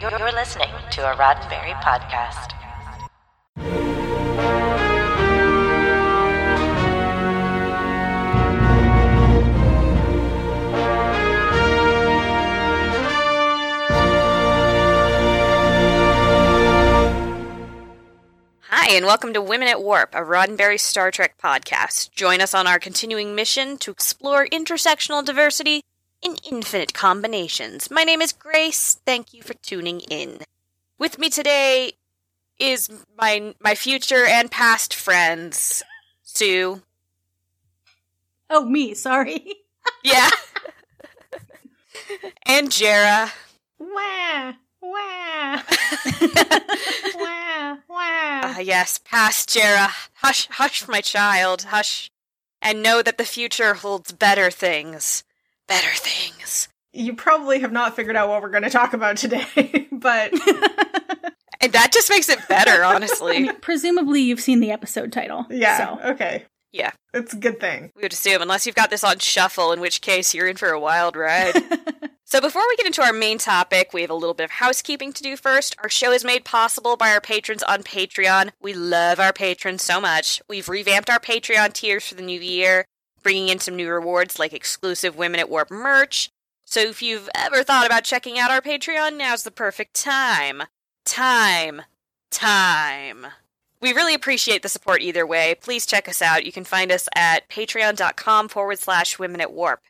You're, listening to a Roddenberry podcast. Hi, and welcome to Women at Warp, a Roddenberry Star Trek podcast. Join us on our continuing mission to explore intersectional diversity in infinite combinations. My name is Grace. Thank you for tuning in. With me today is my my future and past friends, Sue. Oh, me, sorry. Yeah. and Jarrah. Wah, wah, wah, wah. Ah, yes, past Jarrah. Hush, hush, my child, hush. And know that the future holds better things. Better things. You probably have not figured out what we're going to talk about today, but And that just makes it better, I honestly. mean, presumably you've seen the episode title. yeah, So. okay. Yeah. It's a good thing. We would assume, unless you've got this on shuffle, in which case you're in for a wild ride. so, before we get into our main topic, we have a little bit of housekeeping to do first. Our show is made possible by our patrons on Patreon. We love our patrons so much. We've revamped our Patreon tiers for the new year, bringing in some new rewards like exclusive Women at Warp merch. So, if you've ever thought about checking out our Patreon, now's the perfect time. Time. Time. We really appreciate the support either way. Please check us out. You can find us at patreon.com forward slash women at warp.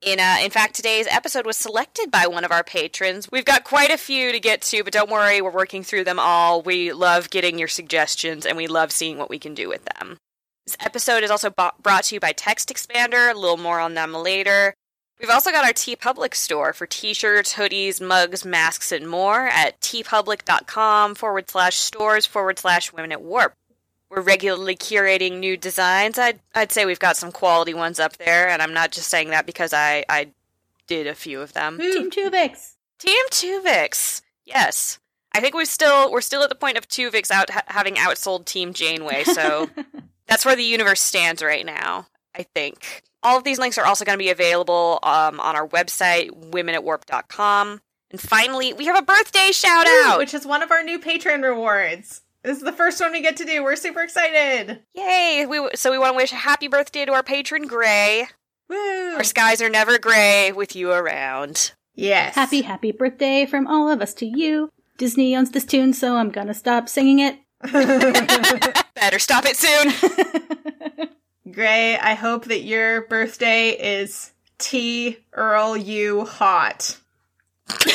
In, uh, in fact, today's episode was selected by one of our patrons. We've got quite a few to get to, but don't worry, we're working through them all. We love getting your suggestions and we love seeing what we can do with them. This episode is also bo- brought to you by Text Expander. A little more on them later. We've also got our TeePublic store for t shirts, hoodies, mugs, masks, and more at teepublic.com forward slash stores forward slash women at warp. We're regularly curating new designs. I'd, I'd say we've got some quality ones up there, and I'm not just saying that because I, I did a few of them. Team Tuvix. Team Tuvix. Yes. I think we're still we're still at the point of Tuvix out ha- having outsold Team Janeway, so that's where the universe stands right now, I think. All of these links are also going to be available um, on our website, womenatwarp.com. And finally, we have a birthday shout out. Which is one of our new patron rewards. This is the first one we get to do. We're super excited. Yay! We, so we want to wish a happy birthday to our patron, Gray. Woo! Our skies are never gray with you around. Yes. Happy, happy birthday from all of us to you. Disney owns this tune, so I'm gonna stop singing it. Better stop it soon. Gray, I hope that your birthday is T Earl U hot.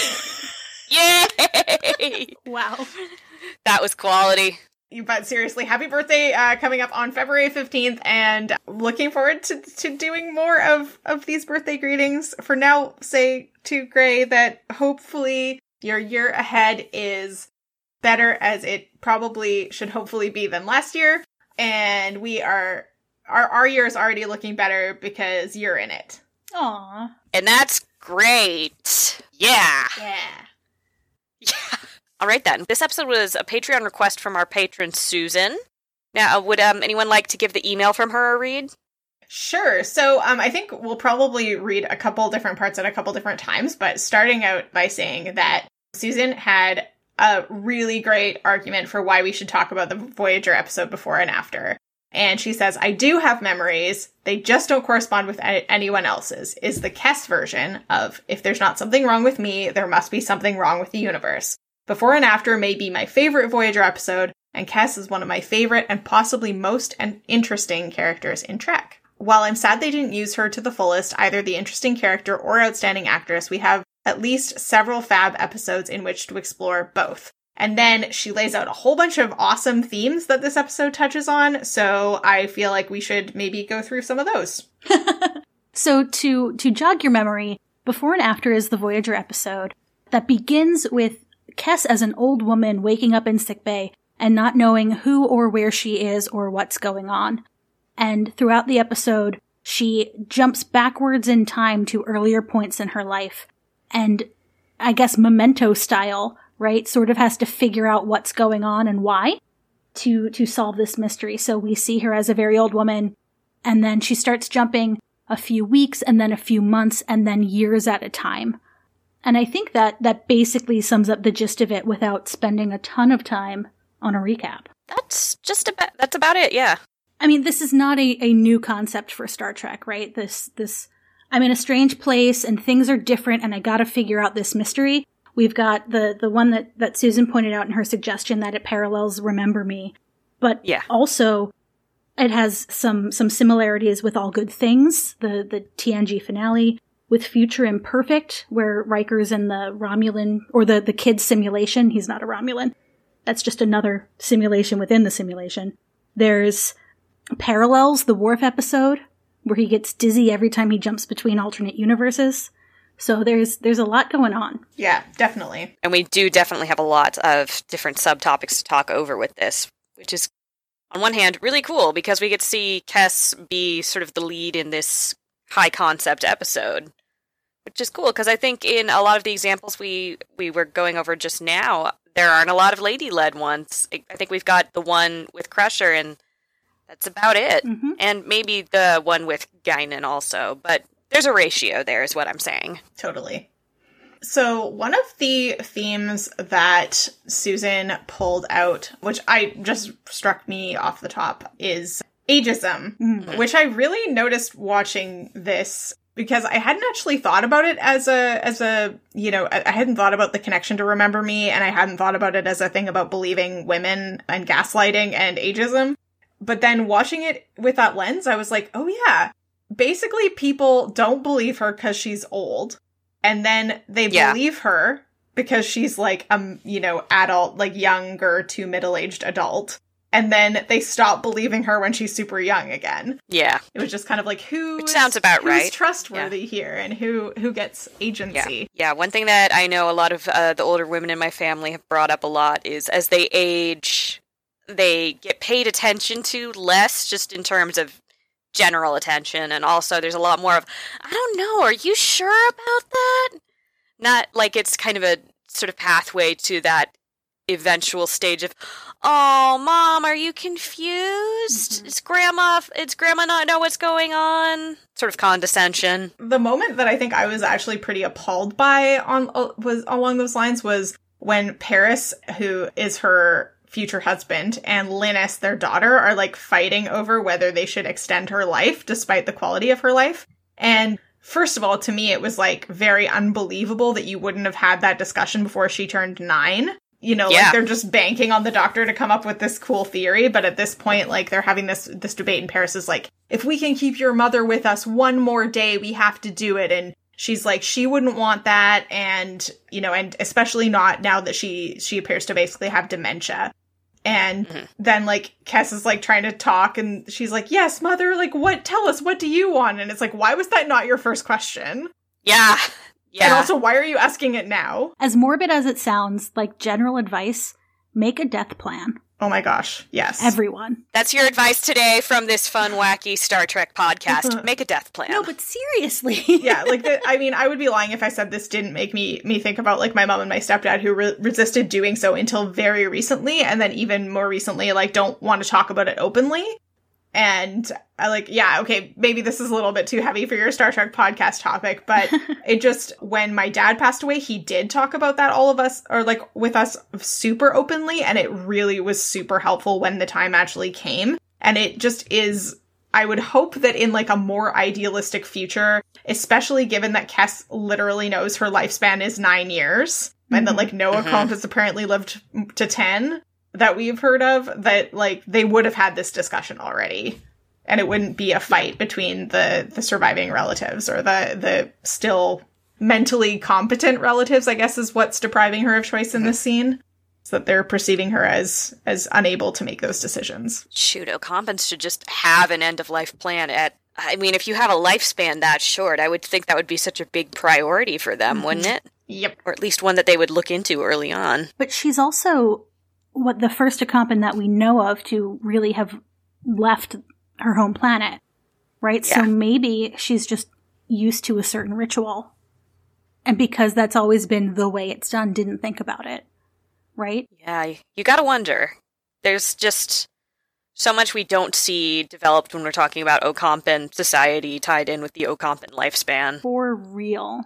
Yay! Wow. That was quality. You but seriously, happy birthday uh, coming up on February 15th and looking forward to, to doing more of, of these birthday greetings. For now, say to Gray that hopefully your year ahead is better as it probably should hopefully be than last year. And we are, our, our year is already looking better because you're in it. Aw. And that's great. Yeah. Yeah. Yeah. All right then. This episode was a Patreon request from our patron Susan. Now, would um, anyone like to give the email from her a read? Sure. So um, I think we'll probably read a couple different parts at a couple different times, but starting out by saying that Susan had a really great argument for why we should talk about the Voyager episode before and after. And she says, I do have memories. They just don't correspond with anyone else's. Is the Kes version of, if there's not something wrong with me, there must be something wrong with the universe. Before and After may be my favorite Voyager episode, and Kes is one of my favorite and possibly most and interesting characters in Trek. While I'm sad they didn't use her to the fullest, either the interesting character or outstanding actress, we have at least several fab episodes in which to explore both. And then she lays out a whole bunch of awesome themes that this episode touches on, so I feel like we should maybe go through some of those. So to to jog your memory, before and after is the Voyager episode that begins with Kes as an old woman waking up in sickbay and not knowing who or where she is or what's going on. And throughout the episode, she jumps backwards in time to earlier points in her life. And I guess memento style, right? Sort of has to figure out what's going on and why to to solve this mystery. So we see her as a very old woman and then she starts jumping a few weeks and then a few months and then years at a time. And I think that that basically sums up the gist of it without spending a ton of time on a recap. That's just about that's about it, yeah. I mean, this is not a, a new concept for Star Trek, right? This this I'm in a strange place and things are different and I gotta figure out this mystery. We've got the the one that, that Susan pointed out in her suggestion that it parallels Remember Me. But Yeah. also it has some some similarities with All Good Things, the the TNG finale, with Future Imperfect, where Riker's in the Romulan or the the kid simulation. He's not a Romulan. That's just another simulation within the simulation. There's parallels, the Worf episode, where he gets dizzy every time he jumps between alternate universes. So there's there's a lot going on. Yeah, definitely. And we do definitely have a lot of different subtopics to talk over with this, which is on one hand really cool because we get to see Kes be sort of the lead in this high concept episode. Which is cool because I think in a lot of the examples we we were going over just now, there aren't a lot of lady led ones. I I think we've got the one with Crusher and that's about it. Mhm. And maybe the one with Guinan also, but there's a ratio there is what I'm saying. Totally. So, one of the themes that Susan pulled out, which I just struck me off the top, is ageism, Mm. which I really noticed watching this because I hadn't actually thought about it as a as a you know I hadn't thought about the connection to remember me and I hadn't thought about it as a thing about believing women and gaslighting and ageism but then watching it with that lens I was like oh yeah basically people don't believe her cuz she's old and then they Yeah. believe her because she's like um you know adult like younger to middle-aged adult and then they stop believing her when she's super young again Yeah. it was just kind of like who Which is- sounds about who's right. trustworthy here and who who gets agency Yeah. One thing that I know a lot of uh, the older women in my family have brought up a lot is as they age, they get paid attention to less just in terms of general attention. And also, there's a lot more of, I don't know, are you sure about that? Not like it's kind of a sort of pathway to that eventual stage of, oh, mom, are you confused? Is grandma, it's grandma not know what's going on? Sort of condescension. the moment that i think i was actually pretty appalled by on uh, was along those lines was when paris who is her future husband and linnis their daughter are like fighting over whether they should extend her life despite the quality of her life and First of all, to me, it was like very unbelievable that you wouldn't have had that discussion before she turned nine. You know, Yeah. like they're just banking on the doctor to come up with this cool theory, but at this point, like they're having this this debate in Paris is like, if we can keep your mother with us one more day, we have to do it. And she's like, she wouldn't want that, and you know, and especially not now that she she appears to basically have dementia. And Mhm. then like Kes is like trying to talk and she's like, Yes, mother, like what tell us, what do you want? And it's like, why was that not your first question? Yeah. Yeah. And also, why are you asking it now? As morbid as it sounds, like general advice, make a death plan. Oh my gosh. Yes. Everyone. That's your advice today from this fun, wacky Star Trek podcast. Make a death plan. No, but seriously. yeah, like the, I mean, I would be lying if I said this didn't make me me think about like my mom and my stepdad who re- resisted doing so until very recently, and then even more recently, like don't want to talk about it openly. And I like, yeah, okay, maybe this is a little bit too heavy for your Star Trek podcast topic, but it just when my dad passed away, he did talk about that all of us or like with us super openly, and it really was super helpful when the time actually came. And it just is I would hope that in like a more idealistic future, especially given that Kes literally knows her lifespan is nine years, and that mm-hmm. like Noah. Mm-hmm. Comp has apparently lived to ten that we've heard of, that like they would have had this discussion already. And it wouldn't be a fight between the the surviving relatives or the the still mentally competent relatives, I guess is what's depriving her of choice in this mm-hmm. scene. So that they're perceiving her as as unable to make those decisions. Shoot, Ocampans should just have an end of life plan at. I mean, if you have a lifespan that short, I would think that would be such a big priority for them, wouldn't mm-hmm. it? Yep. Or at least one that they would look into early on. But she's also what the first Ocampan that we know of to really have left her home planet, right? So maybe she's just used to a certain ritual. And because that's always been the way it's done, didn't think about it, right? Yeah, you gotta wonder. There's just so much we don't see developed when we're talking about Ocampan society tied in with the Ocampan lifespan. For real.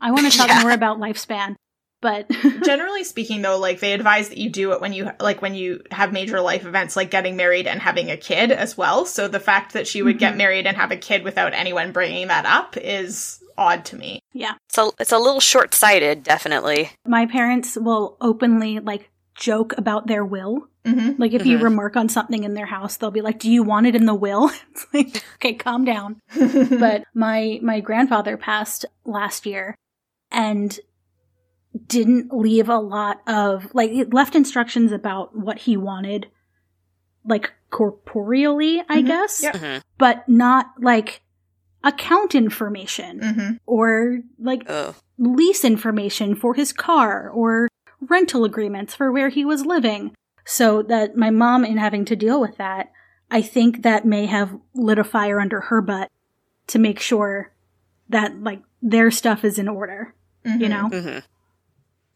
I want to talk Yeah. more about lifespan, but Generally speaking though, like they advise that you do it when you like when you have major life events like getting married and having a kid as well. So the fact that she would get Mhm. married and have a kid without anyone bringing that up is odd to me. yeah. so it's a little short sighted, definitely. My parents will openly like joke about their will. Mm-hmm. Like if you Mhm. remark on something in their house, they'll be like, "Do you want it in the will?" It's like, "Okay, calm down." but my my grandfather passed last year and didn't leave a lot of like he left instructions about what he wanted like corporeally, I Mhm. guess, Yep. Mhm. but not like account information hmm or like Oh. lease information for his car or rental agreements for where he was living. So that my mom, in having to deal with that, I think that may have lit a fire under her butt to make sure that like their stuff is in order, you know?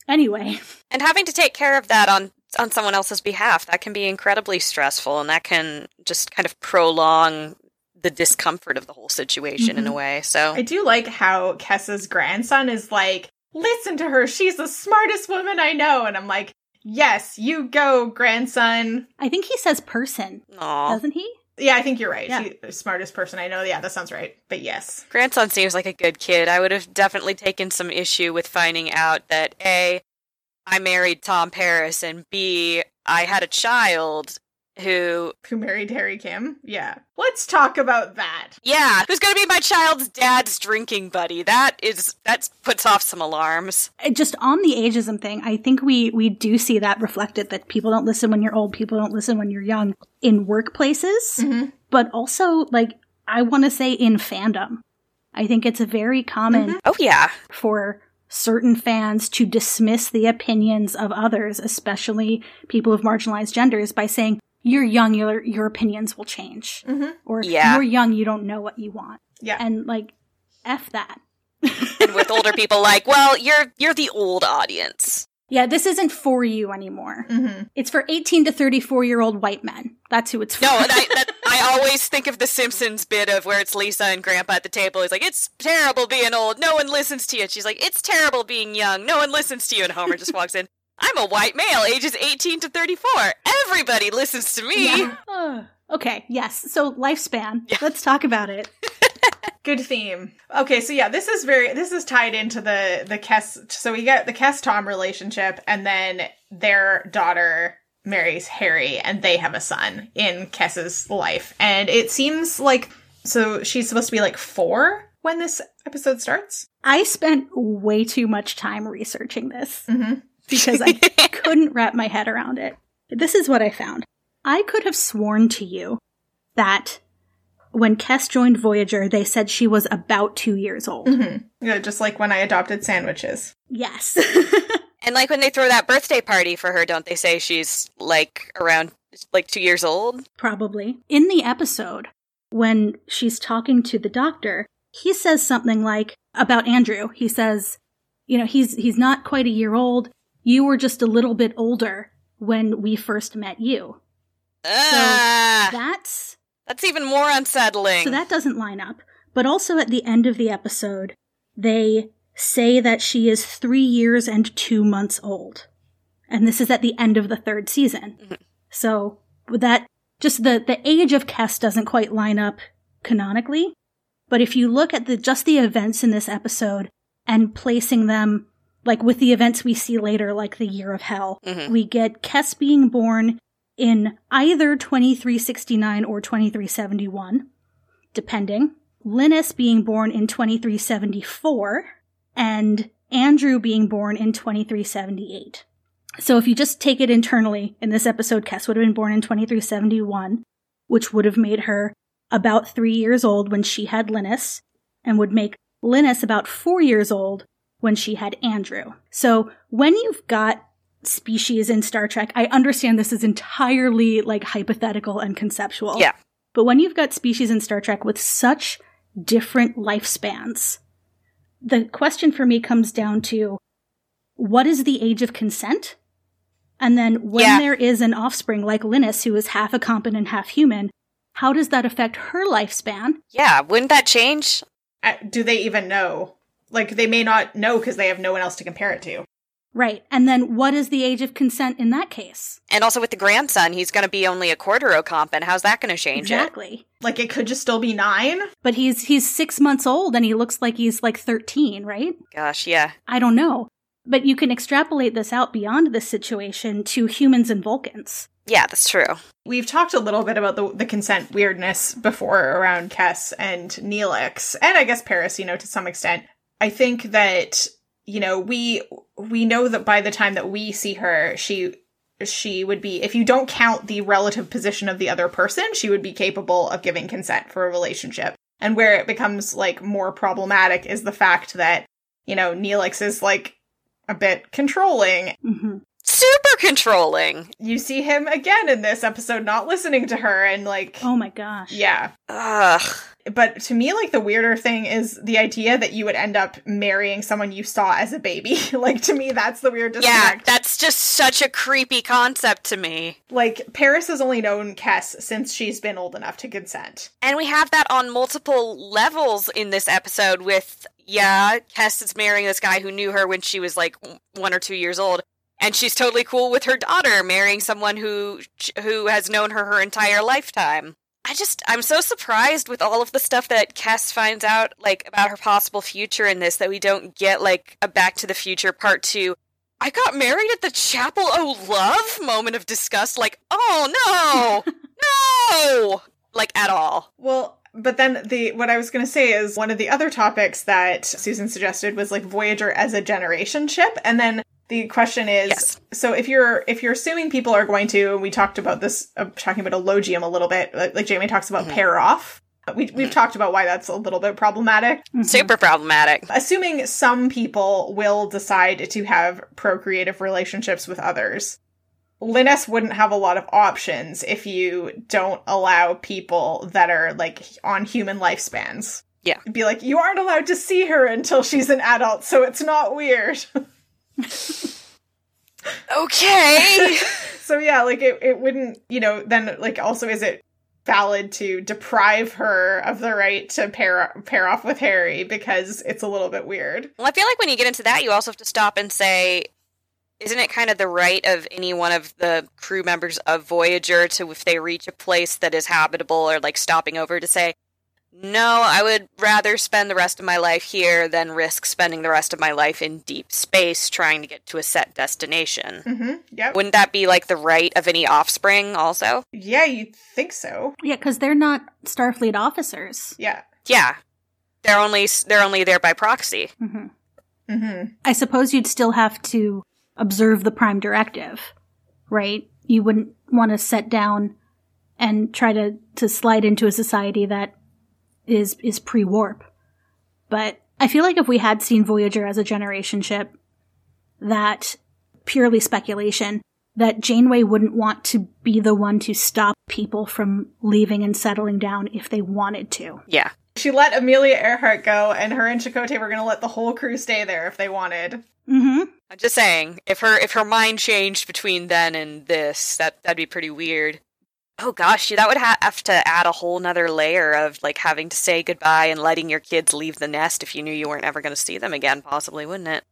Anyway, And having to take care of that on on someone else's behalf, that can be incredibly stressful and that can just kind of prolong the discomfort of the whole situation in a Mhm. way. So I do like how Kes's grandson is like, listen to her, she's the smartest woman I know. And I'm like, yes, you go, grandson. I think he says person, Aw. doesn't he? Yeah, I think you're right. Yeah. She, the smartest person I know. Yeah, that sounds right. But yes. grandson seems like a good kid. I would have definitely taken some issue with finding out that A, I married Tom Paris, and B, I had a child who, Who married Harry Kim? Yeah. Let's talk about that. yeah, who's going to be my child's dad's drinking buddy. That is, that puts off some alarms. Just on the ageism thing, I think we we do see that reflected that people don't listen when you're old, people don't listen when you're young in workplaces. Mhm. but also like I want to say in fandom. I think it's very common Oh, yeah. for certain fans to dismiss the opinions of others, especially people of marginalized genders, by saying you're young, your your opinions will change, Mm-hmm. or Yeah. you're young, you don't know what you want, Yeah. and like f that. And with older people, like, well, you're you're the old audience. Yeah, this isn't for you anymore. mm-hmm. It's for 18 to 34 year old white men. That's who it's for. No, I that, I always think of the Simpsons bit of where it's Lisa and Grandpa at the table. He's like, "It's terrible being old. No one listens to you." And she's like, "It's terrible being young. No one listens to you." And Homer just walks in. I'm a white male, ages 18 to 34. Everybody listens to me. Yeah. Ugh. okay, yes. So lifespan. Yeah. Let's talk about it. Good theme. Okay, so yeah, this is very this is tied into the the Kes. So we get the Kes Tom relationship, and then their daughter marries Harry, and they have a son in Kes's life. And it seems like so she's supposed to be like four when this episode starts. I spent way too much time researching this Mm-hmm. Because I couldn't wrap my head around it. This is what I found. I could have sworn to you that when Kes joined Voyager, they said she was about two years old. Mm-hmm. Yeah, just like when I adopted sandwiches. Yes. And like when they throw that birthday party for her, don't they say she's like around like 2 years old? Probably. In the episode, when she's talking to the doctor, he says something like about Andrew. He says, you know, he's he's not quite a year old. You were just a little bit older when we first met you. Ah, That's that's even more unsettling. so that doesn't line up. But also at the end of the episode, they say that she is 3 years and 2 months old. And this is at the end of the third season. Mhm. So that just the the age of Kes doesn't quite line up canonically. But if you look at the just the events in this episode and placing them like with the events we see later, like the Year of Hell, Mhm. we get Kes being born in either 2369 or 2371, depending. Linnis being born in 2374, and Andrew being born in 2378. So if you just take it internally, in this episode, Kes would have been born in 2371, which would have made her about three years old when she had Linnis, and would make Linnis about four years old when she had Andrew. So when you've got species in Star Trek, I understand this is entirely like hypothetical and conceptual. Yeah. But when you've got species in Star Trek with such different lifespans, the question for me comes down to what is the age of consent? And then when Yeah. there is an offspring like Linnis, who is half Ocampan and half human, how does that affect her lifespan? yeah, wouldn't that change? Uh, do they even know? Like they may not know because they have no one else to compare it to. Right. And then what is the age of consent in that case? And also with the grandson, he's going to be only a quarter ocomp, and how's that going to change it? Exactly. Like it could just still be nine. But he's he's 6 months old and he looks like he's like 13, right? Gosh, yeah. I don't know. But you can extrapolate this out beyond this situation to humans and Vulcans. Yeah, that's true. We've talked a little bit about the, the consent weirdness before around Kes and Neelix, and I guess Paris, you know, to some extent. I think that you know we we know that by the time that we see her, she she would be if you don't count the relative position of the other person, she would be capable of giving consent for a relationship. And where it becomes like more problematic is the fact that you know Neelix is like a bit controlling hmm Super controlling. you see him again in this episode not listening to her and like Oh my gosh. yeah Ugh. But to me like the weirder thing is the idea that you would end up marrying someone you saw as a baby like to me that's the weird Yeah, that's just such a creepy concept to me. like paris has only known kes since she's been old enough to consent And we have that on multiple levels in this episode with, yeah, Kes is marrying this guy who knew her when she was like one or two years old. And she's totally cool with her daughter marrying someone who who has known her her entire lifetime. I just I'm so surprised with all of the stuff that Kes finds out like about her possible future in this that we don't get like a Back to the Future part 2. I got married at the Chapel Oh Love moment of disgust like, "Oh no. no!" Like at all. well but then the what i was going to say is one of the other topics that susan suggested was like voyager as a generation ship and then the question is Yes. so if you're if you're assuming people are going to and we talked about this uh, talking about Elogium a little bit like, like jamie talks about pair off we, we've talked about why that's a little bit problematic Mhm. Super problematic. assuming some people will decide to have procreative relationships with others Linnis wouldn't have a lot of options if you don't allow people that are like on human lifespans. Yeah. Be like, you aren't allowed to see her until she's an adult, so it's not weird. Okay. so yeah, like it, it wouldn't, you know, then like also is it valid to deprive her of the right to pair pair off with Harry because it's a little bit weird. well, I feel like when you get into that, you also have to stop and say, isn't it kind of the right of any one of the crew members of Voyager to, if they reach a place that is habitable or like stopping over, to say, no, I would rather spend the rest of my life here than risk spending the rest of my life in deep space trying to get to a set destination. Mm-hmm. Yep. Wouldn't that be like the right of any offspring also? Yeah, you'd think so. Yeah, because they're not Starfleet officers. Yeah. Yeah. They're only they're only there by proxy. hmm Mm-hmm. I suppose you'd still have to observe the Prime Directive, right? You wouldn't want to set down and try to, to slide into a society that is is pre warp. But I feel like if we had seen Voyager as a generation ship, that purely speculation, that Janeway wouldn't want to be the one to stop people from leaving and settling down if they wanted to. Yeah. She let Amelia Earhart go, and her and Chakotay were going to let the whole crew stay there if they wanted. Mm-hmm. I'm just saying, if her if her mind changed between then and this, that that'd be pretty weird. Oh gosh, that would ha- have to add a whole nother layer of like having to say goodbye and letting your kids leave the nest if you knew you weren't ever going to see them again, possibly, wouldn't it?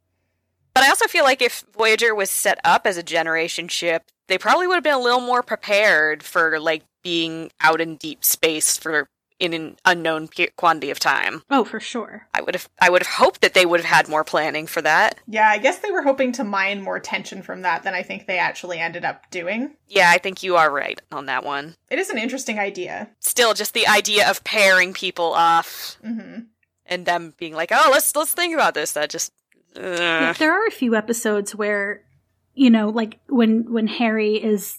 But I also feel like if Voyager was set up as a generation ship, they probably would have been a little more prepared for like being out in deep space for in an unknown quantity of time. Oh, for sure. I would have I would have hoped that they would have had more planning for that. Yeah, I guess they were hoping to mine more tension from that than I think they actually ended up doing. Yeah, I think you are right on that one. It is an interesting idea. Still, just the idea of pairing people off hmm and them being like, "Oh, let's let's think about this." That just, Yeah, there are a few episodes where, you know, like when when Harry is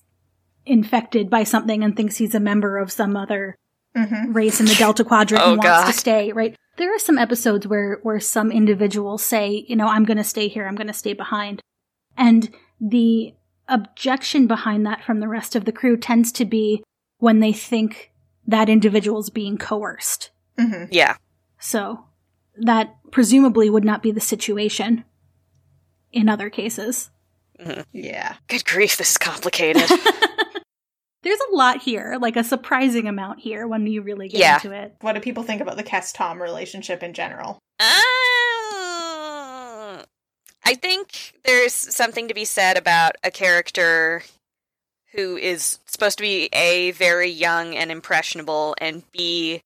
infected by something and thinks he's a member of some other hmm race in the Delta Quadrant Oh, and wants God. to stay, right? There are some episodes where where some individuals say, you know, I'm going to stay here, I'm going to stay behind. And the objection behind that from the rest of the crew tends to be when they think that individual's being coerced. hmm yeah, So that presumably would not be the situation in other cases. Yeah. good grief, this is complicated. There's a lot here, like a surprising amount here when you really get Yeah. into it. What do people think about the Kes Tom relationship in general? um, I think there's something to be said about a character who is supposed to be a very young and impressionable, and b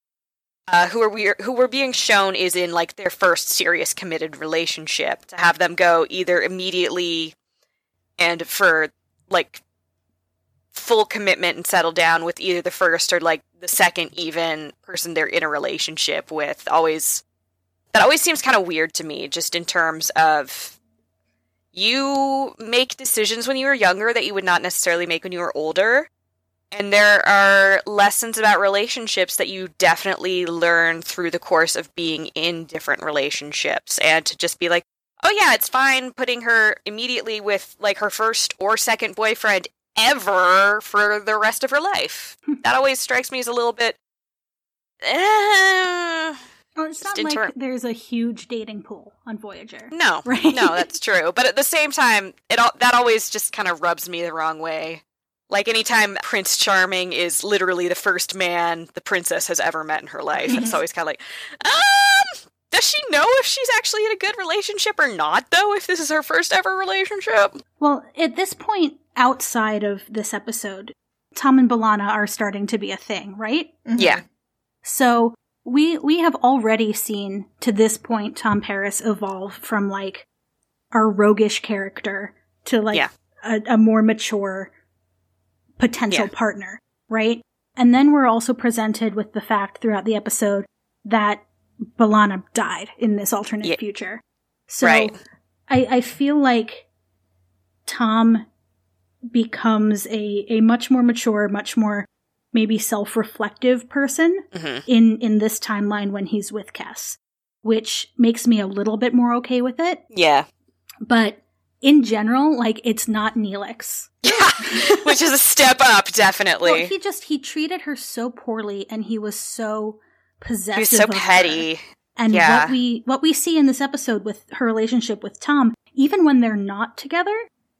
uh, who are we who we're being shown is in like their first serious committed relationship. To have them go either immediately and for like full commitment and settle down with either the first or like the second even person they're in a relationship with. Always that always seems kind of weird to me just in terms of you make decisions when you were younger that you would not necessarily make when you were older. And there are lessons about relationships that you definitely learn through the course of being in different relationships. And to just be like oh yeah it's fine putting her immediately with like her first or second boyfriend ever for the rest of her life. that always strikes me as a little bit. Eh, well, it's not like there's a huge dating pool on Voyager. No, right? No, that's true. But at the same time, it all, that always just kind of rubs me the wrong way. Like anytime Prince Charming is literally the first man the princess has ever met in her life, it's always kind of like, um, does she know if she's actually in a good relationship or not, though, if this is her first ever relationship? Well, at this point, outside of this episode, Tom and B'Elanna are starting to be a thing, right? Mm-hmm. Yeah. So we we have already seen to this point Tom Paris evolve from like our roguish character to like yeah. a, a, more mature potential yeah. partner, right? And then we're also presented with the fact throughout the episode that B'Elanna died in this alternate yeah. future. So right. I, I feel like Tom becomes a, a much more mature, much more maybe self-reflective person mm-hmm. in, in this timeline when he's with Kes, which makes me a little bit more okay with it. Yeah. But in general, like it's not Neelix. which is a step up, definitely. Well, he just he treated her so poorly and he was so possessive. He was so petty. Her. And yeah. what we what we see in this episode with her relationship with Tom, even when they're not together,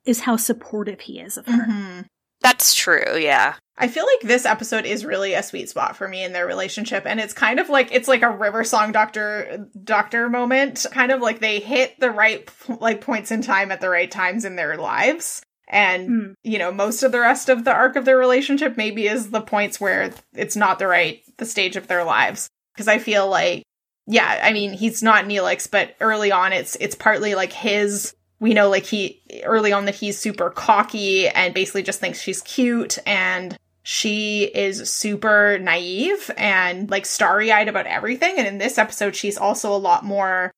is how supportive he is of her. Mm-hmm. That's true, yeah. I feel like this episode is really a sweet spot for me in their relationship and it's kind of like it's like a river song doctor doctor moment kind of like they hit the right like points in time at the right times in their lives and mm. you know most of the rest of the arc of their relationship maybe is the points where it's not the right the stage of their lives because I feel like, yeah, I mean, he's not Neelix, but early on, it's it's partly like his. We know, like he early on that he's super cocky and basically just thinks she's cute, and she is super naive and like starry eyed about everything. And in this episode, she's also a lot more,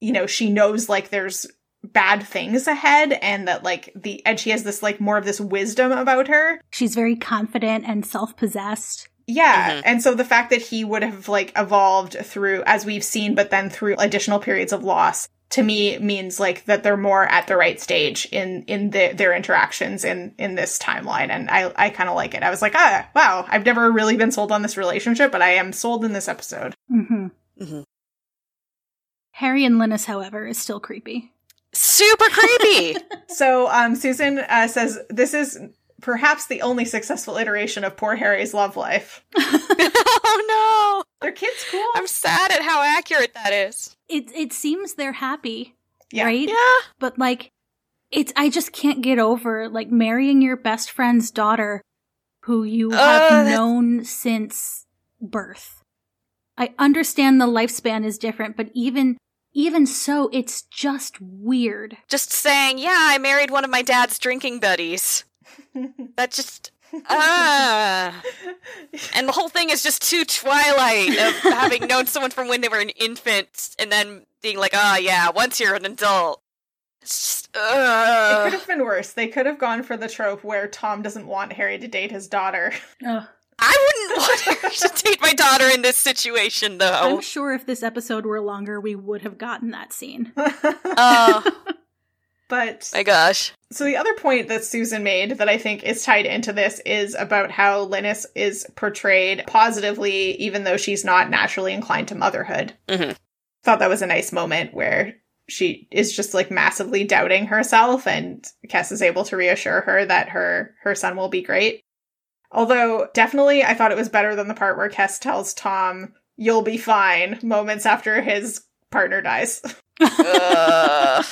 you know, she knows like there's bad things ahead and that like the and she has this like more of this wisdom about her. She's very confident and self-possessed. Yeah. Mm-hmm. And so the fact that he would have like evolved through, as we've seen, but then through additional periods of loss to me means like that they're more at the right stage in in the, their interactions in in this timeline and i i kind of like it i was like ah wow i've never really been sold on this relationship but i am sold in this episode mm-hmm. Mm-hmm. harry and linnis however is still creepy super creepy so um susan uh, says this is perhaps the only successful iteration of poor Harry's love life. oh no! Their kid's cool. I'm sad at how accurate that is. It it seems they're happy. Yeah. Right? Yeah. But like it's I just can't get over like marrying your best friend's daughter who you uh, have known since birth. I understand the lifespan is different, but even even so, it's just weird. Just saying, yeah, I married one of my dad's drinking buddies that just ah and the whole thing is just too twilight of having known someone from when they were an infant and then being like oh yeah once you're an adult just, uh. it could have been worse they could have gone for the trope where tom doesn't want harry to date his daughter oh. I wouldn't want Harry to date my daughter in this situation, though. I'm sure if this episode were longer, we would have gotten that scene. uh, but my gosh. So the other point that Susan made that I think is tied into this is about how Linnis is portrayed positively, even though she's not naturally inclined to motherhood. Mm-hmm. Thought that was a nice moment where she is just like massively doubting herself, and Kes is able to reassure her that her her son will be great. Although definitely, I thought it was better than the part where Kes tells Tom, "You'll be fine," moments after his partner dies. uh.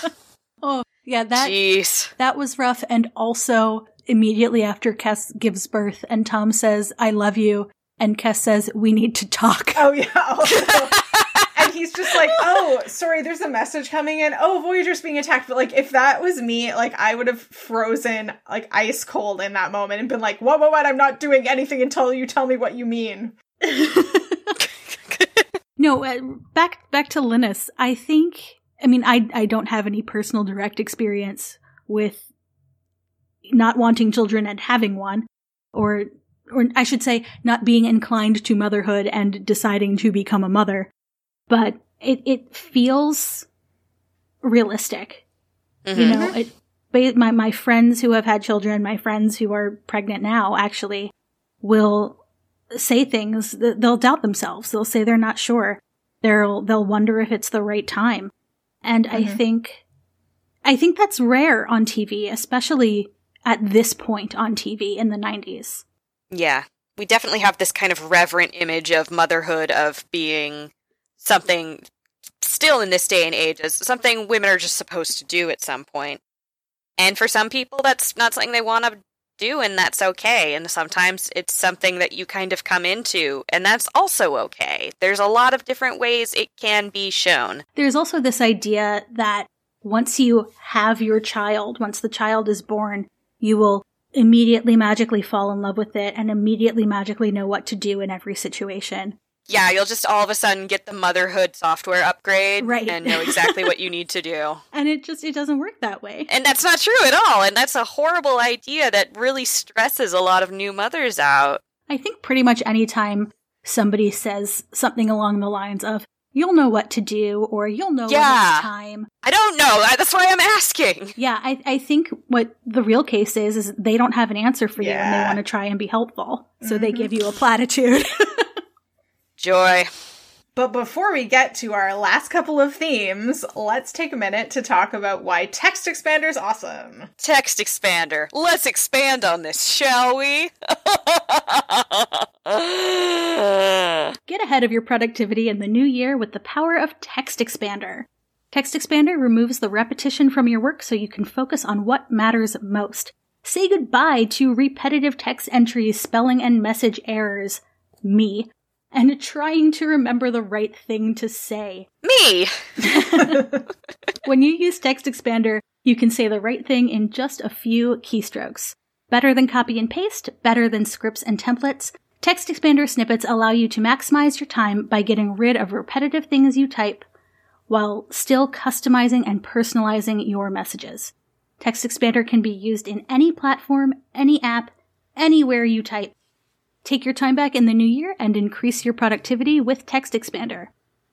Oh, yeah, that Jeez. that was rough and also immediately after Kes gives birth and Tom says, "I love you." And Kes says, "We need to talk." Oh yeah. Also. and he's just like, "Oh, sorry, there's a message coming in. Oh, Voyager's being attacked." But like if that was me, like I would have frozen like ice cold in that moment and been like, "What what what? I'm not doing anything until you tell me what you mean." No, uh, back back to Linnis. I think I mean I I don't have any personal direct experience with not wanting children and having one or or I should say not being inclined to motherhood and deciding to become a mother. But it it feels realistic. You Mhm. know, it my my friends who have had children, my friends who are pregnant now actually will say things they'll doubt themselves. They'll say they're not sure. They'll they'll wonder if it's the right time. And I Mhm. think I think that's rare on TV, especially at this point on TV in the 90s. Yeah. We definitely have this kind of reverent image of motherhood of being something still in this day and age as something women are just supposed to do at some point. And for some people that's not something they want to do and that's okay. And sometimes it's something that you kind of come into and that's also okay. There's a lot of different ways it can be shown. There's also this idea that once you have your child, once the child is born, you will immediately magically fall in love with it and immediately magically know what to do in every situation. Yeah, you'll just all of a sudden get the motherhood software upgrade Right. and know exactly what you need to do. And it just it doesn't work that way. And that's not true at all. And that's a horrible idea that really stresses a lot of new mothers out. I think pretty much any time somebody says something along the lines of you'll know what to do or you'll know when Yeah. it's time. I don't know. That's why I'm asking. Yeah, I, I think what the real case is is they don't have an answer for you and they want to try and be helpful. So they Mhm. give you a platitude. Joy. But before we get to our last couple of themes, let's take a minute to talk about why text Expander is awesome. Text expander. Let's expand on this, shall we? Get ahead of your productivity in the new year with the power of Text Expander. Text Expander removes the repetition from your work so you can focus on what matters most. Say goodbye to repetitive text entries, spelling and message errors, me, and trying to remember the right thing to say. Me. When you use Text Expander, you can say the right thing in just a few keystrokes. Better than copy and paste, better than scripts and templates. Text Expander snippets allow you to maximize your time by getting rid of repetitive things you type while still customizing and personalizing your messages. Text Expander can be used in any platform, any app, anywhere you type. Take your time back in the new year and increase your productivity with Text Expander.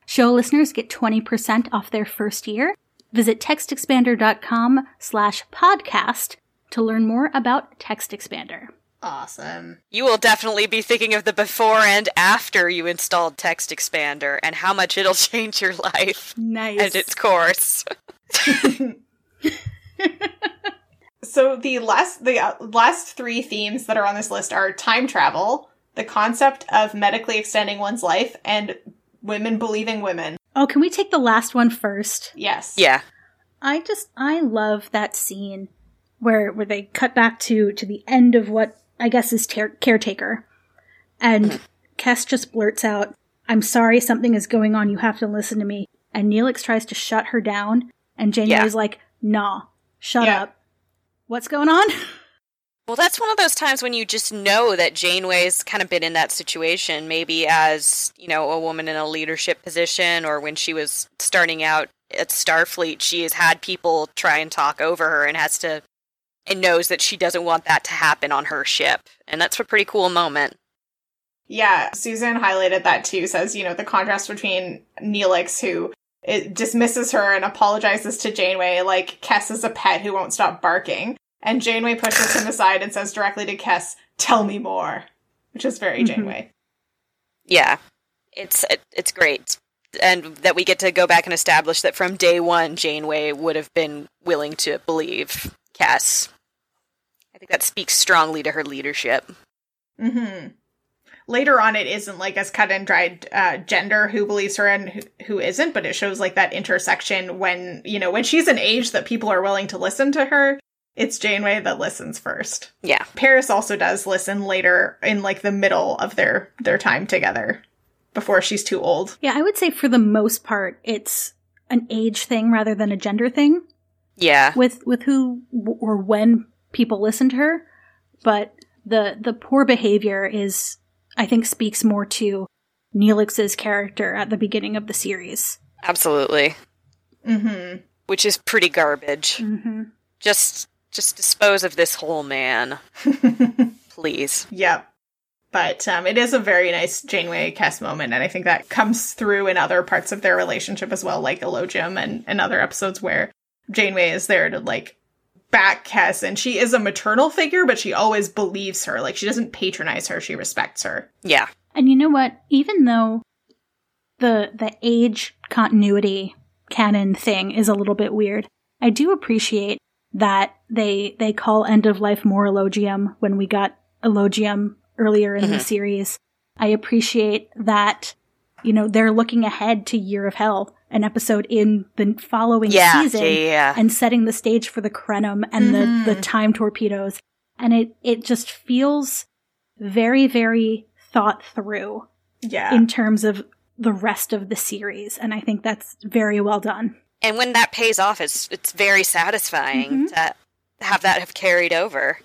Show listeners get 20% off their first year. Visit textexpander.com slash podcast to learn more about Text Expander. Awesome. You will definitely be thinking of the before and after you installed Text Expander and how much it'll change your life Nice. and its course. So the last the uh, last three themes that are on this list are time travel, the concept of medically extending one's life, and women believing women. oh, can we take the last one first? Yes. Yeah. I just I love that scene where where they cut back to to the end of what I guess is ter- caretaker, and Kes just blurts out, "I'm sorry, something is going on. You have to listen to me." And Neelix tries to shut her down, and Janeway's like, "Nah, shut Yeah. up. What's going on?" Well, that's one of those times when you just know that Janeway's kind of been in that situation, maybe as, you know, a woman in a leadership position or when she was starting out at Starfleet, she has had people try and talk over her and has to and knows that she doesn't want that to happen on her ship. And that's a pretty cool moment. Yeah, Susan highlighted that too. Says you know the contrast between Neelix, who it dismisses her and apologizes to Janeway, like Kes is a pet who won't stop barking, and Janeway pushes him aside and says directly to Kes, "Tell me more," which is very Mhm. Janeway. Yeah. It's it, it's great. And that we get to go back and establish that from day one Janeway would have been willing to believe Kes. I think that speaks strongly to her leadership. hmm later on it isn't like as cut and dried uh, gender who believes her and who, who isn't, but it shows like that intersection when you know when she's an age that people are willing to listen to her. It's Janeway that listens first. Yeah. Paris also does listen later in like the middle of their their time together before she's too old. Yeah, I would say for the most part, it's an age thing rather than a gender thing Yeah. with with who or when people listen to her. But the the poor behavior is, I think, speaks more to Neelix's character at the beginning of the series. Absolutely. Mm-hmm. Which is pretty garbage. Mm-hmm. Just just dispose of this whole man. Please. Yep. But um, it is a very nice Janeway Kes moment, and I think that comes through in other parts of their relationship as well, like Elogium and, and other episodes where Janeway is there to like back Kes, and she is a maternal figure, but she always believes her. Like she doesn't patronize her; she respects her. Yeah. And you know what? Even though the the age continuity canon thing is a little bit weird, I do appreciate that they they call end of life morilogium when we got elogium earlier in the Mhm. series. I appreciate that you know they're looking ahead to Year of Hell, an episode in the following Yeah. season, Yeah. yeah. and setting the stage for the Krenim and Mhm. the the time torpedoes, and it it just feels very very thought through Yeah, in terms of the rest of the series, and I think that's very well done. And when that pays off, it's it's very satisfying Mhm. to have that have carried over.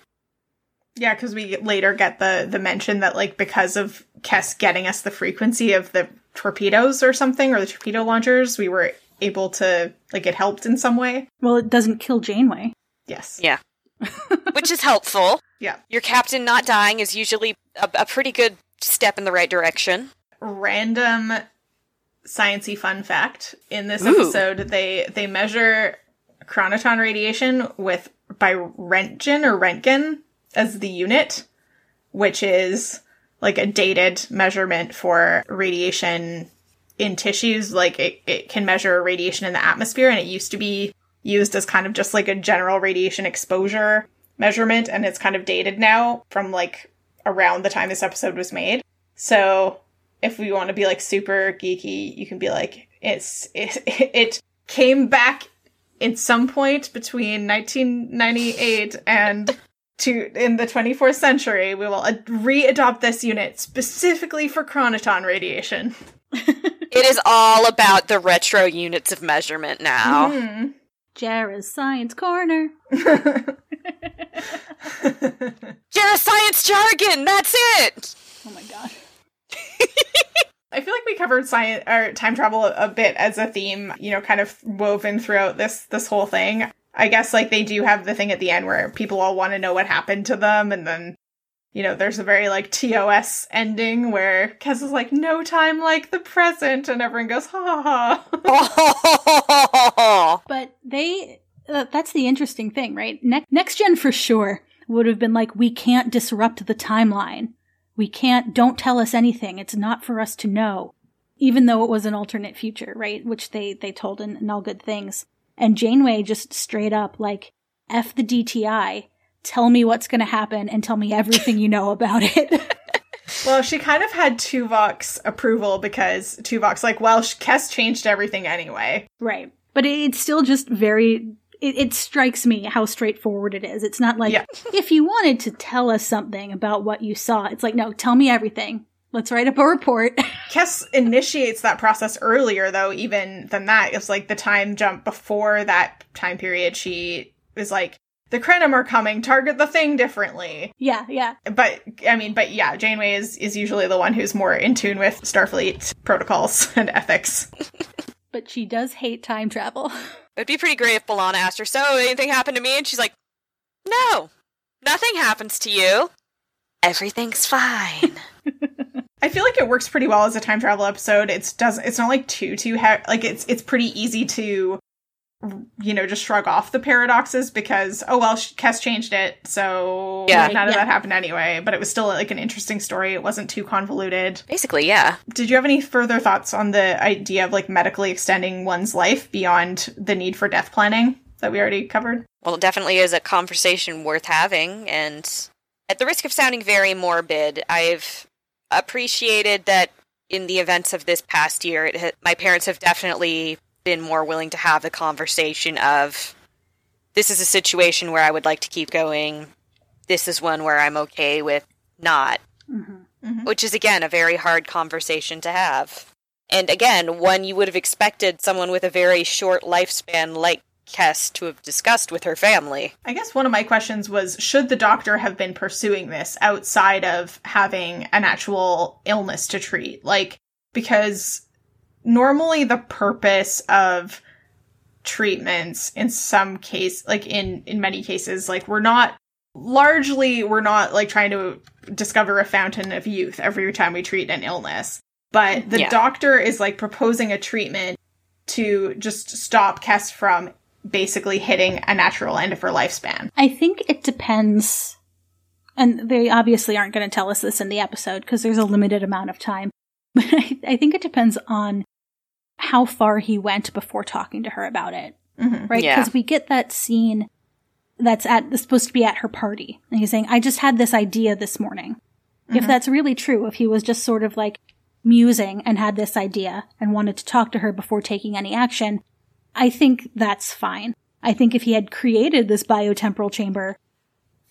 yeah, because we later get the the mention that like because of Kes getting us the frequency of the torpedoes or something or the torpedo launchers, we were able to like it helped in some way. Well, it doesn't kill Janeway. Yes. Yeah. Which is helpful. Yeah. Your captain not dying is usually a, a pretty good step in the right direction. random sciency fun fact in this Ooh. episode they they measure chronoton radiation with by Roentgen or Roentgen as the unit which is like a dated measurement for radiation in tissues like it, it can measure radiation in the atmosphere and it used to be used as kind of just like a general radiation exposure measurement and it's kind of dated now from like around the time this episode was made. So if we want to be like super geeky, you can be like it's it, it came back at some point between 1998 and to in the 24th century. We will ad- re-adopt this unit specifically for chronoton radiation. It is all about the retro units of measurement now. Mhm. Jarrah's Science Corner. Jara science jargon, that's it! Oh my god. I feel like we covered science or time travel a, a bit as a theme, you know, kind of woven throughout this this whole thing. I guess like they do have the thing at the end where people all want to know what happened to them, and then you know there's a very like TOS ending where Kes is like no time like the present, and everyone goes ha ha ha. But they, uh, that's the interesting thing, right? Ne- Next gen for sure would have been like, we can't disrupt the timeline. We can't, don't tell us anything. It's not for us to know. Even though it was an alternate future, right? Which they, they told in, in All Good Things. And Janeway just straight up like, F the DTI. Tell me what's gonna happen and tell me everything you know about it. Well, she kind of had Tuvok's approval because Tuvok's like, well, Kes changed everything anyway. Right. But it's still just very. It, it strikes me how straightforward it is. It's not like Yeah. if you wanted to tell us something about what you saw, it's like, no, tell me everything. Let's write up a report. Kes initiates that process earlier, though, even than that. It's like the time jump before that time period. She is like, the Krenim are coming, target the thing differently. yeah, yeah. But, I mean, but yeah, Janeway is, is usually the one who's more in tune with Starfleet protocols and ethics. But she does hate time travel. It'd be pretty great if B'Elanna asked her, So, anything happened to me? And she's like, No, nothing happens to you. Everything's fine. I feel like it works pretty well as a time travel episode. It's does it's not like too too he- like it's it's pretty easy to you know just shrug off the paradoxes because oh well sh- Kes changed it so Yeah. none of Yeah. that happened anyway. But it was still like an interesting story. It wasn't too convoluted. Basically, yeah. Did you have any further thoughts on the idea of like medically extending one's life beyond the need for death planning that we already covered? Well, it definitely is a conversation worth having, and at the risk of sounding very morbid, I've appreciated that in the events of this past year, it ha- my parents have definitely been more willing to have the conversation of this is a situation where I would like to keep going. This is one where I'm okay with not. Mm-hmm. Which is, again, a very hard conversation to have. And again, one you would have expected someone with a very short lifespan like Kes to have discussed with her family. I guess one of my questions was should the doctor have been pursuing this outside of having an actual illness to treat? Like, because normally the purpose of treatments in some case, like in, in many cases, like we're not largely, we're not like trying to discover a fountain of youth every time we treat an illness. But the Yeah. doctor is like proposing a treatment to just stop Kes from basically hitting a natural end of her lifespan. I think it depends, and they obviously aren't going to tell us this in the episode because there's a limited amount of time. But I, I think it depends on how far he went before talking to her about it, Mhm. right? Yeah. Because we get that scene that's at that's supposed to be at her party, and he's saying, "I just had this idea this morning." If that's really true, if he was just sort of like musing and had this idea and wanted to talk to her before taking any action, I think that's fine. I think if he had created this biotemporal chamber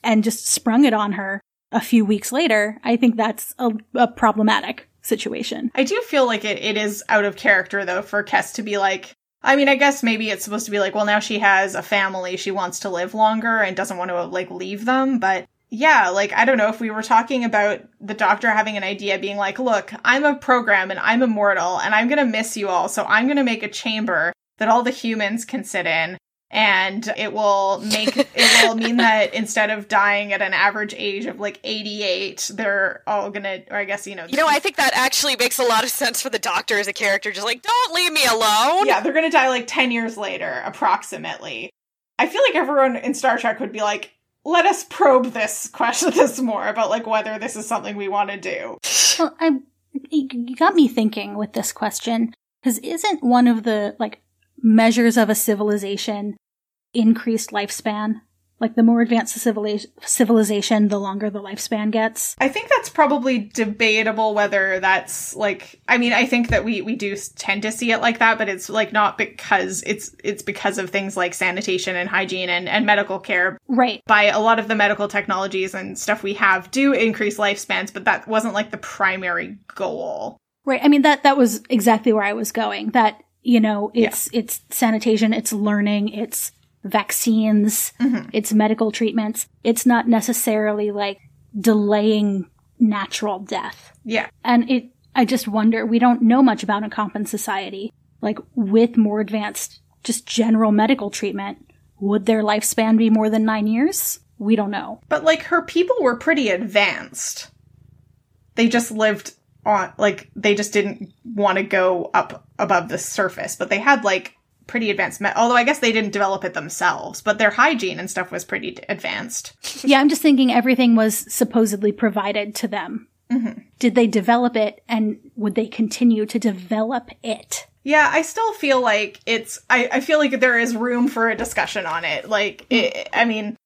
and just sprung it on her a few weeks later, I think that's a, a problematic situation. I do feel like it, it is out of character though for Kes to be like I mean, I guess maybe it's supposed to be like, well, now she has a family, she wants to live longer and doesn't want to like leave them, but yeah, like I don't know if we were talking about the doctor having an idea being like, look, I'm a program and I'm immortal and I'm going to miss you all, so I'm going to make a chamber that all the humans can sit in and it will make it will mean that instead of dying at an average age of like 88 they're all gonna or i guess you know You know, I think that actually makes a lot of sense for the doctor as a character. Just like, don't leave me alone. yeah, they're gonna die like 10 years later, approximately. I feel like everyone in Star Trek would be like, let us probe this question this more about like whether this is something we want to do. Well, I, you got me thinking with this question because isn't one of the like measures of a civilization increased lifespan? Like the more advanced the civiliz- civilization, the longer the lifespan gets. I think that's probably debatable whether that's like I mean I think that we we do tend to see it like that but it's like not because it's it's because of things like sanitation and hygiene and and medical care Right. by a lot of the medical technologies and stuff we have do increase lifespans but that wasn't like the primary goal. Right. I mean that that was exactly where I was going. That you know, it's it's sanitation, it's learning, it's vaccines, Mhm. it's medical treatments. It's not necessarily like delaying natural death. Yeah. And it I just wonder, we don't know much about a Ocampan society. Like with more advanced just general medical treatment, would their lifespan be more than 9 years? We don't know. But like her people were pretty advanced. They just lived on like they just didn't want to go up above the surface, but they had like pretty advanced me- although I guess they didn't develop it themselves, but their hygiene and stuff was pretty d- advanced. yeah, I'm just thinking everything was supposedly provided to them. Mhm. Did they develop it and would they continue to develop it? Yeah, I still feel like it's I, I feel like there is room for a discussion on it. Like it, I mean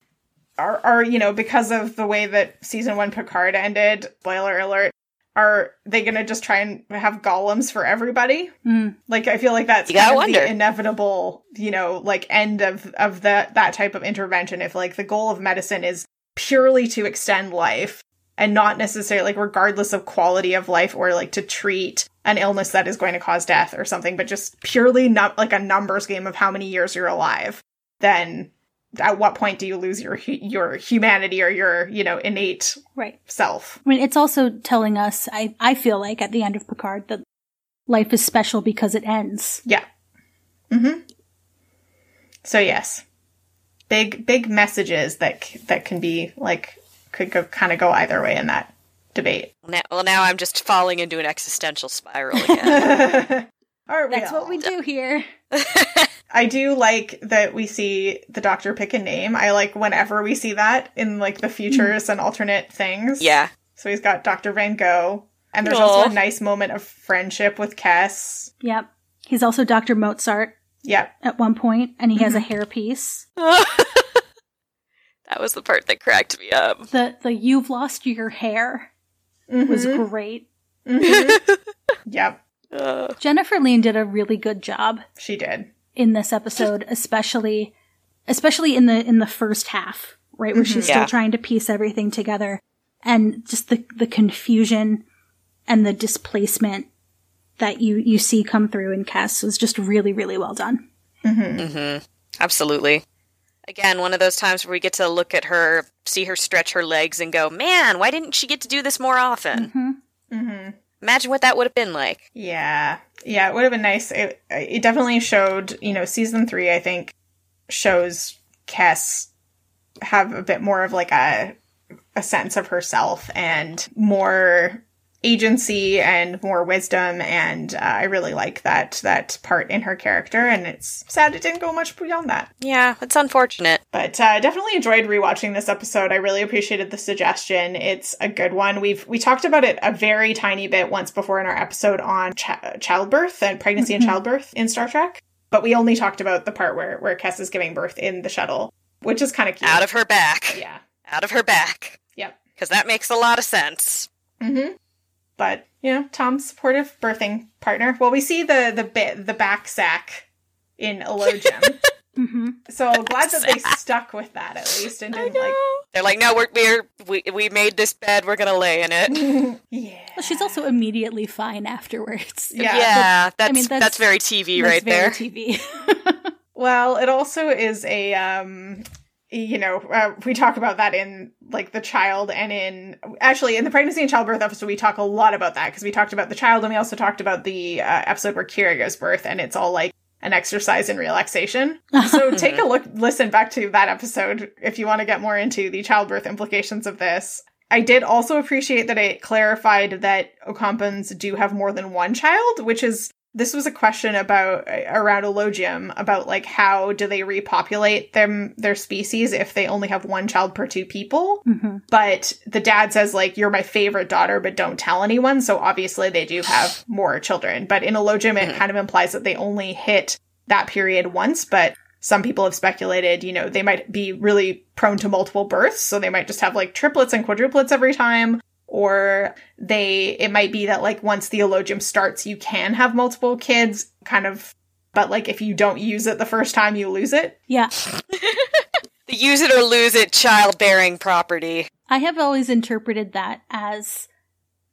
are are you know because of the way that season 1 Picard ended, spoiler alert, are they going to just try and have golems for everybody? Hmm. Like I feel like that's kind of the inevitable, you know, like end of of that that type of intervention. If like the goal of medicine is purely to extend life and not necessarily like regardless of quality of life or like to treat an illness that is going to cause death or something, but just purely not like a numbers game of how many years you're alive, then at what point do you lose your your humanity or your you know innate Right. self? I mean, it's also telling us, I, I feel like at the end of Picard, that life is special because it ends. Yeah. Mm-hmm. So yes, big big messages that that can be like could go kind of go either way in that debate. Now, well, now I'm just falling into an existential spiral again. Aren't we That's what we do here. I do like that we see the doctor pick a name. I like whenever we see that in like the futures and alternate things. yeah. So he's got Dr. Van Gogh. And there's Aw. also a nice moment of friendship with Kes. Yep. He's also Dr. Mozart Yep. at one point, and he has a hairpiece. that was the part that cracked me up. The the you've lost your hair. was Mhm. great. Mhm. yep, Uh, Jennifer Lien did a really good job she did. In this episode, especially especially in the in the first half, right where she's still Yeah. trying to piece everything together, and just the the confusion and the displacement that you you see come through in Kes was just really really well done. mhm. Absolutely. Again, one of those times where we get to look at her, see her stretch her legs, and go, man, why didn't she get to do this more often? hmm hmm Imagine what that would have been like. Yeah, yeah, it would have been nice. It, it definitely showed, you know, season three. I think shows Kes have a bit more of like a a sense of herself and more agency and more wisdom and uh, i really like that that part in her character and it's sad it didn't go much beyond that Yeah, it's unfortunate. but uh, definitely enjoyed rewatching this episode. I really appreciated the suggestion. It's a good one. We've we talked about it a very tiny bit once before in our episode on ch- childbirth and pregnancy and childbirth in Star Trek, but we only talked about the part where where Kes is giving birth in the shuttle, which is kind of cute. Out of her back. yeah. Out of her back. Yep. Because that makes a lot of sense. Mm-hmm. But you know, Tom's supportive birthing partner. Well, we see the the bit the back sack in Elogium. hmm so glad that they stuck with that at least and didn't like They're like, no, we're, we're we we made this bed. We're gonna lay in it. yeah. Well, she's also immediately fine afterwards. Yeah. yeah, that's, mean, that's that's- very TV That's right very there. TV. Well, it also is a um you know, uh, we talk about that in like the child and in actually in the pregnancy and childbirth episode we talk a lot about that because we talked about the child and we also talked about the uh, episode where Kira gives birth and it's all like an exercise in relaxation. So take a look listen back to that episode if you want to get more into the childbirth implications of this. I did also appreciate that it clarified that Ocampans do have more than one child, which is this was a question about around Elogium about like how do they repopulate them their species if they only have one child per two people. hmm But the dad says like you're my favorite daughter, but don't tell anyone. So obviously they do have more children. But in Elogium, it Mhm. kind of implies that they only hit that period once. But some people have speculated, you know, they might be really prone to multiple births, so they might just have like triplets and quadruplets every time. Or they, it might be that like once the Elogium starts, you can have multiple kids, kind of. But like if you don't use it the first time, you lose it. Yeah. The use it or lose it childbearing property. I have always interpreted that as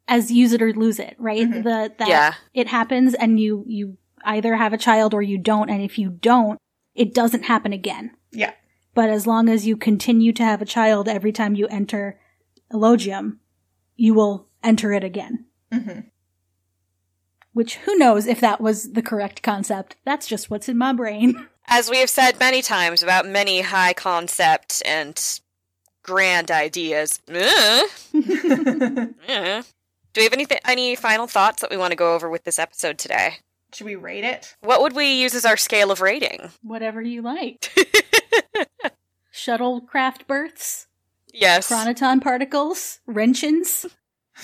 as use it or lose it, right? Mhm. The that Yeah. it happens and you you either have a child or you don't, and if you don't, it doesn't happen again. Yeah. But as long as you continue to have a child every time you enter Elogium, you will enter it again. hmm Which who knows if that was the correct concept. That's just what's in my brain. As we have said many times about many high concept and grand ideas. Uh, uh. Do we have anything, any final thoughts that we want to go over with this episode today? Should we rate it? What would we use as our scale of rating? Whatever you like. Shuttlecraft births, yes. chronoton particles, roentgens.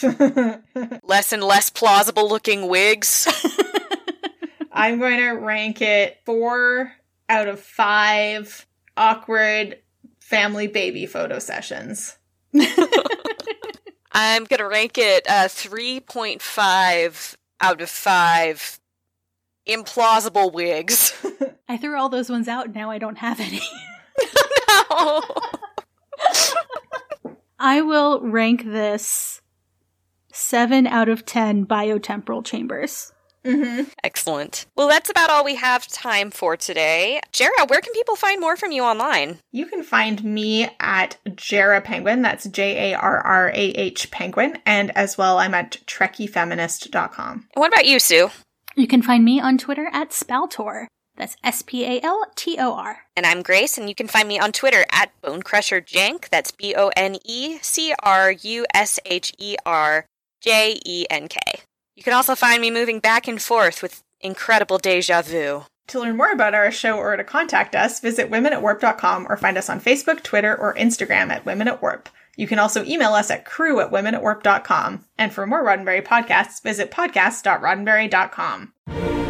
Less and less plausible looking wigs. I'm going to rank it four out of five awkward family baby photo sessions. I'm going to rank it uh, 3.5 out of 5 implausible wigs. I threw all those ones out, now I don't have any. no. I will rank this 7 out of 10 biotemporal chambers. Mm-hmm. Excellent. Well, that's about all we have time for today. Jarrah, where can people find more from you online? You can find me at Jarrah Penguin. That's J A R R A H Penguin. And as well, I'm at TrekkieFeminist.com. And what about you, Sue? You can find me on Twitter at Spaltor. That's S P A L T O R. And I'm Grace, and you can find me on Twitter at BoneCrusherJenk. That's B O N E C R U S H E R J E N K. You can also find me moving back and forth with incredible deja vu. To learn more about our show or to contact us, visit womenatwarp.com or find us on Facebook, Twitter, or Instagram at Women at Warp. You can also email us at crew at womenatwarp.com. And for more Roddenberry podcasts, visit podcast.roddenberry.com.